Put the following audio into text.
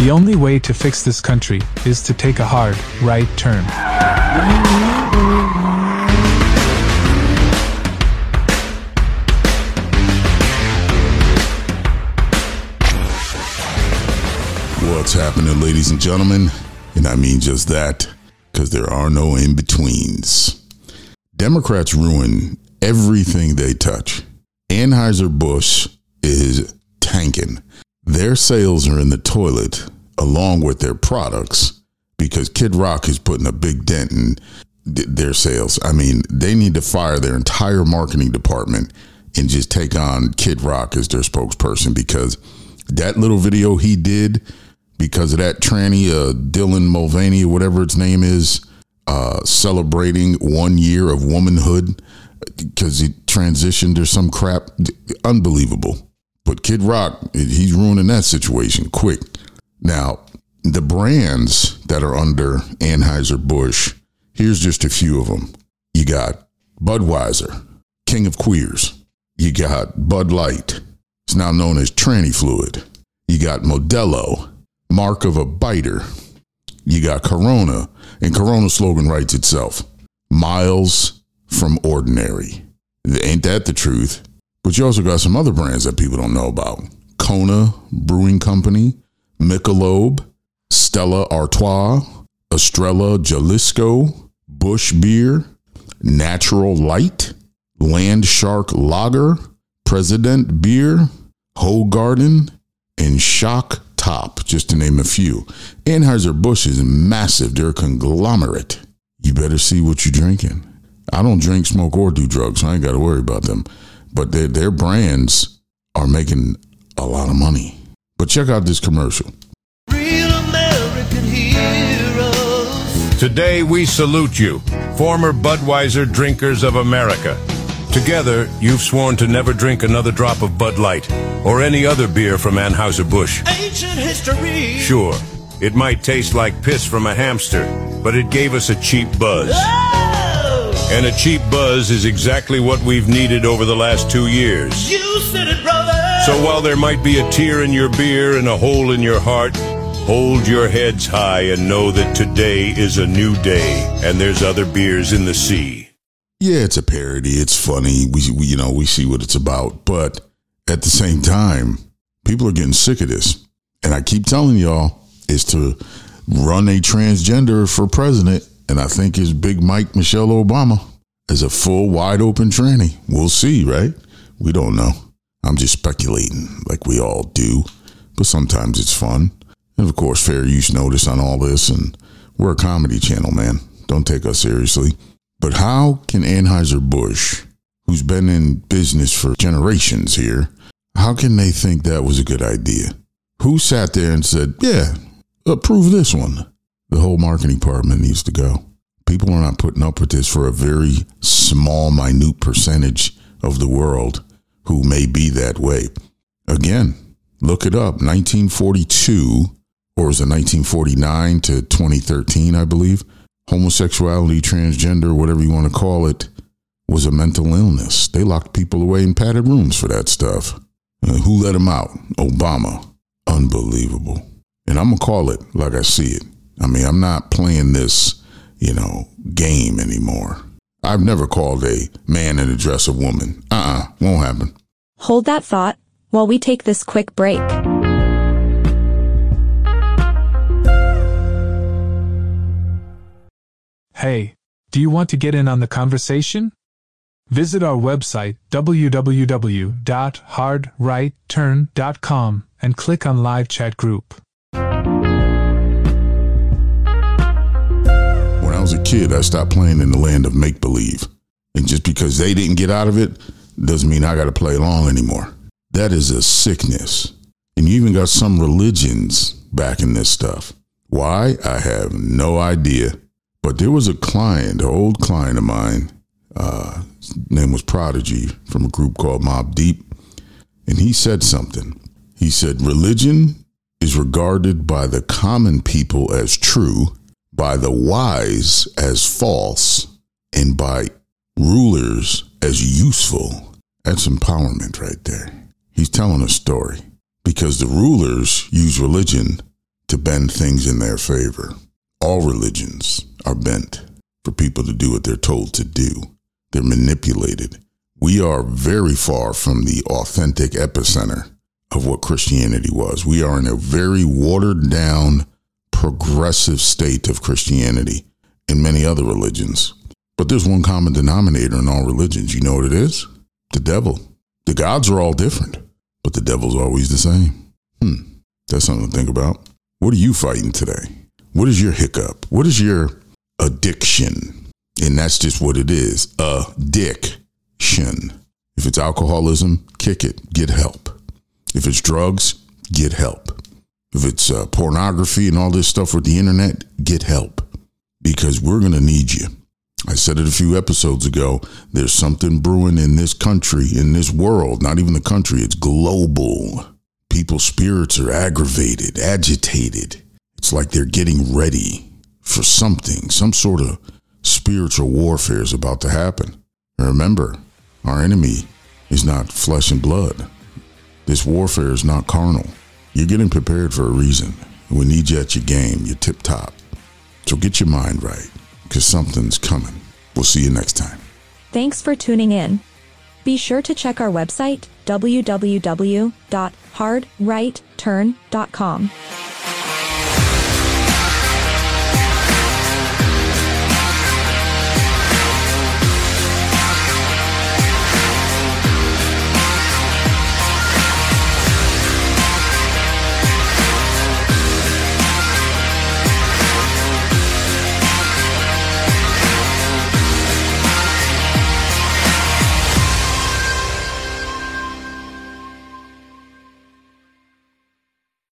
The only way to fix this country is to take a hard right turn. What's happening, ladies and gentlemen? And I mean just that, because there are no in betweens. Democrats ruin everything they touch. Anheuser-Busch is tanking. Their sales are in the toilet along with their products because Kid Rock is putting a big dent in their sales. I mean, they need to fire their entire marketing department and just take on Kid Rock as their spokesperson because that little video he did because of that tranny, uh, Dylan Mulvaney, whatever its name is, uh, celebrating one year of womanhood because he transitioned or some crap. Unbelievable. But Kid Rock, he's ruining that situation quick. Now, the brands that are under Anheuser-Busch, here's just a few of them. You got Budweiser, King of Queers. You got Bud Light. It's now known as Tranny Fluid. You got Modelo, Mark of a Biter. You got Corona, and Corona slogan writes itself miles from ordinary. Ain't that the truth? But you also got some other brands that people don't know about Kona Brewing Company, Michelob, Stella Artois, Estrella Jalisco, Busch Beer, Natural Light, Land Shark Lager, President Beer, Hoegaarden, and Shock Top, just to name a few. Anheuser-Busch is massive. They're a conglomerate. You better see what you're drinking. I don't drink, smoke, or do drugs, so I ain't got to worry about them. But their, their brands are making a lot of money. But check out this commercial. Real American heroes. Today we salute you, former Budweiser drinkers of America. Together, you've sworn to never drink another drop of Bud Light or any other beer from Anheuser-Busch. Ancient history. Sure, it might taste like piss from a hamster, but it gave us a cheap buzz. Oh, And a cheap buzz is exactly what we've needed over the last two years. you said it, brother. So while there might be a tear in your beer and a hole in your heart, hold your heads high and know that today is a new day and there's other beers in the sea. Yeah, it's a parody. It's funny. We, we you know we see what it's about, but at the same time, people are getting sick of this. And I keep telling y'all is to run a transgender for president, and I think his big Mike Michelle Obama is a full wide open tranny. We'll see, right? We don't know. I'm just speculating, like we all do, but sometimes it's fun. And of course, fair use notice on all this, and we're a comedy channel, man. Don't take us seriously. But how can Anheuser-Busch, who's been in business for generations here, how can they think that was a good idea? Who sat there and said, yeah, approve this one? The whole marketing department needs to go. People are not putting up with this for a very small, minute percentage of the world who may be that way. Again, look it up. 1942, or is it 1949 to 2013, I believe? homosexuality, transgender, whatever you want to call it, was a mental illness. They locked people away in padded rooms for that stuff. Uh, who let them out? Obama. Unbelievable. And I'm going to call it like I see it. I mean, I'm not playing this, you know, game anymore. I've never called a man in a dress a woman. Uh uh-uh, uh, will not happen. Hold that thought while we take this quick break. Hey, do you want to get in on the conversation? Visit our website www.hardrightturn.com and click on Live Chat Group. Was a kid, I stopped playing in the land of make believe. And just because they didn't get out of it doesn't mean I got to play along anymore. That is a sickness. And you even got some religions backing this stuff. Why? I have no idea. But there was a client, an old client of mine, uh, his name was Prodigy from a group called Mobb Deep. And he said something. He said, Religion is regarded by the common people as true, by the wise as false, and by rulers as useful. That's empowerment right there. He's telling a story because the rulers use religion to bend things in their favor. All religions are bent for people to do what they're told to do. They're manipulated. We are very far from the authentic epicenter of what Christianity was. We are in a very watered down, progressive state of Christianity and many other religions. But there's one common denominator in all religions. You know what it is? The devil. The gods are all different, but the devil's always the same. Hmm, that's something to think about. What are you fighting today? What is your hiccup? What is your addiction? And that's just what it is—a addiction. If it's alcoholism, kick it, get help. If it's drugs, get help. If it's uh, pornography and all this stuff with the internet, get help because we're going to need you. I said it a few episodes ago. There's something brewing in this country, in this world, not even the country, it's global. People's spirits are aggravated, agitated. It's like they're getting ready for something, some sort of spiritual warfare is about to happen. And remember, our enemy is not flesh and blood. This warfare is not carnal. You're getting prepared for a reason. We need you at your game, you're tip top. So get your mind right, because something's coming. We'll see you next time. Thanks for tuning in. Be sure to check our website, www.hardrightturn.com.